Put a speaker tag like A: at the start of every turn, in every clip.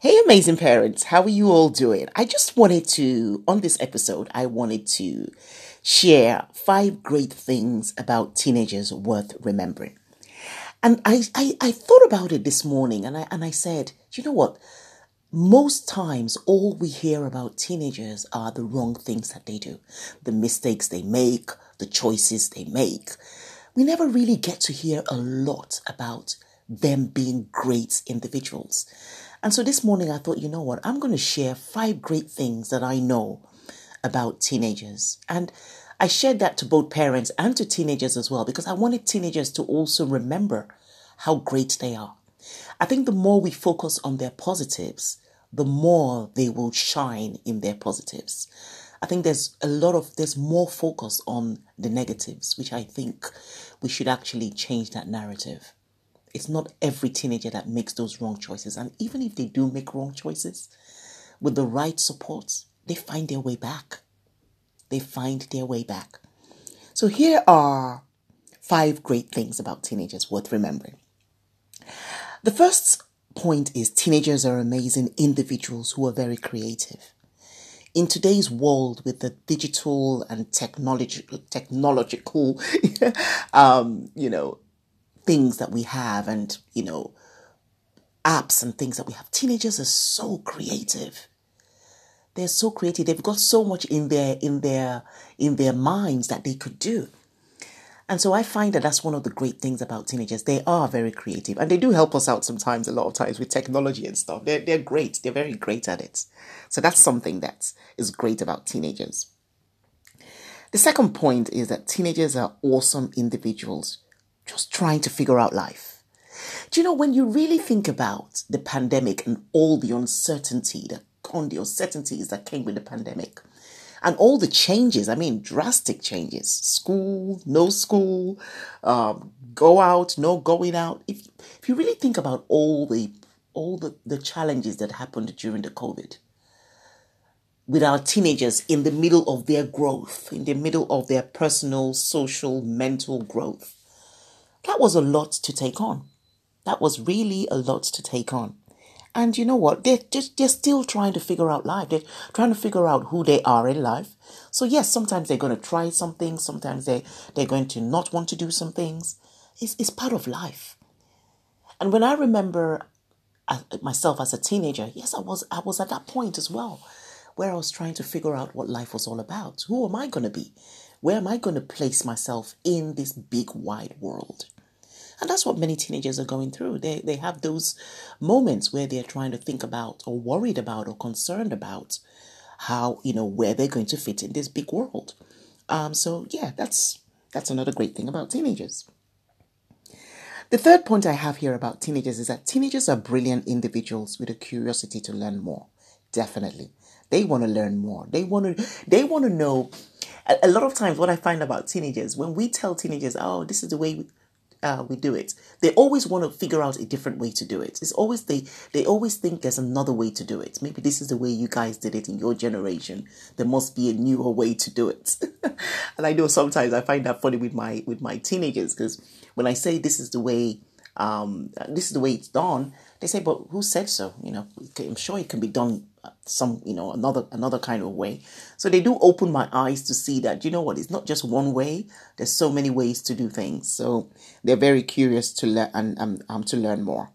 A: Hey, amazing parents, how are you all doing? I just wanted to, on this episode, I wanted to share five great things about teenagers worth remembering. And I, I, I thought about it this morning and I, and I said, you know what? Most times, all we hear about teenagers are the wrong things that they do, the mistakes they make, the choices they make. We never really get to hear a lot about them being great individuals. And so this morning I thought, you know what, I'm going to share five great things that I know about teenagers. And I shared that to both parents and to teenagers as well because I wanted teenagers to also remember how great they are. I think the more we focus on their positives, the more they will shine in their positives. I think there's a lot of there's more focus on the negatives, which I think we should actually change that narrative it's not every teenager that makes those wrong choices. And even if they do make wrong choices, with the right support, they find their way back. They find their way back. So here are five great things about teenagers worth remembering. The first point is teenagers are amazing individuals who are very creative. In today's world with the digital and technology, technological, um, you know, things that we have and, you know, apps and things that we have. Teenagers are so creative. They're so creative. They've got so much in their in their in their minds that they could do. And so I find that that's one of the great things about teenagers. They are very creative and they do help us out sometimes, a lot of times with technology and stuff. They're, they're great. They're very great at it. So that's something that is great about teenagers. The second point is that teenagers are awesome individuals just trying to figure out life. Do you know when you really think about the pandemic and all the uncertainty, the, the uncertainties that came with the pandemic, and all the changes, I mean, drastic changes school, no school, um, go out, no going out. If, if you really think about all the all the, the challenges that happened during the COVID, with our teenagers in the middle of their growth, in the middle of their personal, social, mental growth, that was a lot to take on. That was really a lot to take on. And you know what? They're just they're still trying to figure out life. They're trying to figure out who they are in life. So yes, sometimes they're going to try something. Sometimes they they're going to not want to do some things. It's it's part of life. And when I remember uh, myself as a teenager, yes, I was I was at that point as well, where I was trying to figure out what life was all about. Who am I going to be? Where am I going to place myself in this big wide world? And that's what many teenagers are going through. They, they have those moments where they're trying to think about or worried about or concerned about how, you know, where they're going to fit in this big world. Um, so yeah, that's that's another great thing about teenagers. The third point I have here about teenagers is that teenagers are brilliant individuals with a curiosity to learn more. Definitely. They want to learn more. They want to they want to know a, a lot of times what I find about teenagers when we tell teenagers, "Oh, this is the way uh, we do it. They always want to figure out a different way to do it. It's always they they always think there's another way to do it. Maybe this is the way you guys did it in your generation. There must be a newer way to do it. and I know sometimes I find that funny with my with my teenagers because when I say this is the way um, this is the way it's done, they say, but who said so? You know, I'm sure it can be done some, you know, another another kind of way. So they do open my eyes to see that, you know what, it's not just one way. There's so many ways to do things. So they're very curious to learn and um, um, to learn more.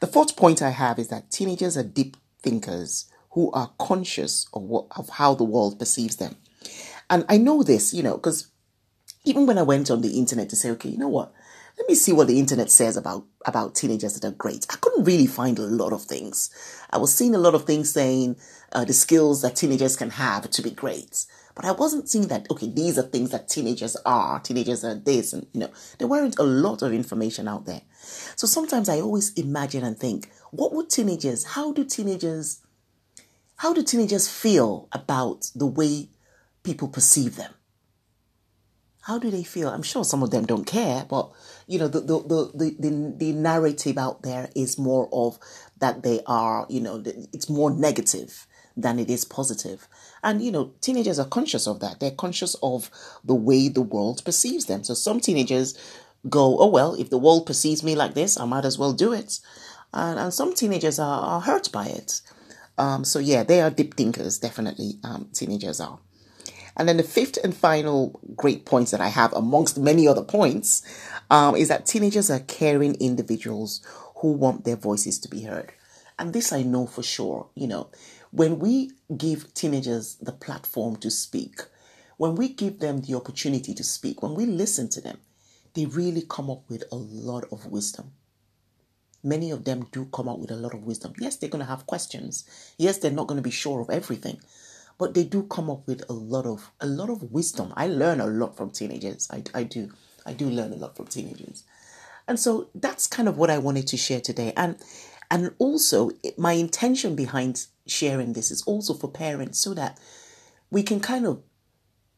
A: The fourth point I have is that teenagers are deep thinkers who are conscious of what of how the world perceives them. And I know this, you know, because even when I went on the internet to say, okay, you know what, let me see what the internet says about about teenagers that are great. I couldn't really find a lot of things. I was seeing a lot of things saying uh, the skills that teenagers can have to be great, but I wasn't seeing that. Okay, these are things that teenagers are. Teenagers are this, and you know, there weren't a lot of information out there. So sometimes I always imagine and think, what would teenagers? How do teenagers? How do teenagers feel about the way people perceive them? How do they feel? I'm sure some of them don't care, but you know, the the the the, the narrative out there is more of that they are, you know, it's more negative than it is positive. And you know, teenagers are conscious of that. They're conscious of the way the world perceives them. So some teenagers go, "Oh well, if the world perceives me like this, I might as well do it." and, and some teenagers are, are hurt by it. Um, so yeah, they are deep thinkers, definitely. Um, teenagers are. And then the fifth and final great points that I have, amongst many other points, um, is that teenagers are caring individuals who want their voices to be heard. And this I know for sure. You know, when we give teenagers the platform to speak, when we give them the opportunity to speak, when we listen to them, they really come up with a lot of wisdom. Many of them do come up with a lot of wisdom. Yes, they're going to have questions. Yes, they're not going to be sure of everything, but they do come up with a lot of a lot of wisdom. I learn a lot from teenagers. I, I do. I do learn a lot from teenagers. And so that's kind of what I wanted to share today. And and also my intention behind sharing this is also for parents so that we can kind of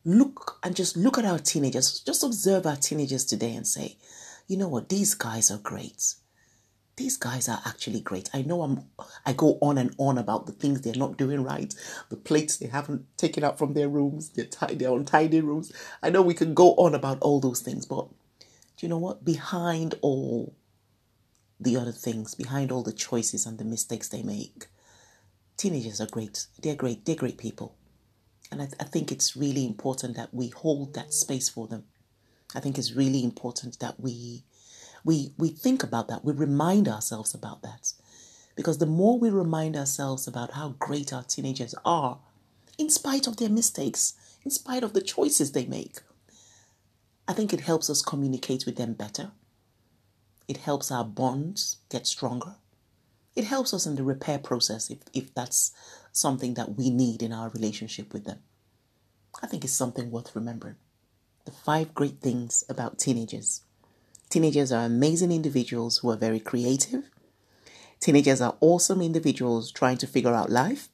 A: look and just look at our teenagers, just observe our teenagers today and say, you know what, these guys are great. These guys are actually great. I know I'm I go on and on about the things they're not doing right, the plates they haven't taken out from their rooms, their, t- their untidy rooms. I know we can go on about all those things, but do you know what? Behind all the other things, behind all the choices and the mistakes they make, teenagers are great. They're great. They're great people. And I, I think it's really important that we hold that space for them. I think it's really important that we we we think about that. We remind ourselves about that. Because the more we remind ourselves about how great our teenagers are, in spite of their mistakes, in spite of the choices they make, I think it helps us communicate with them better. It helps our bonds get stronger. It helps us in the repair process if, if that's something that we need in our relationship with them. I think it's something worth remembering. The five great things about teenagers. Teenagers are amazing individuals who are very creative. Teenagers are awesome individuals trying to figure out life.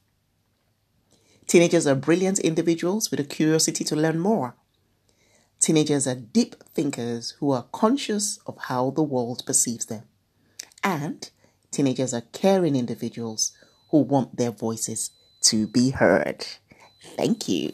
A: Teenagers are brilliant individuals with a curiosity to learn more. Teenagers are deep thinkers who are conscious of how the world perceives them. And teenagers are caring individuals who want their voices to be heard. Thank you.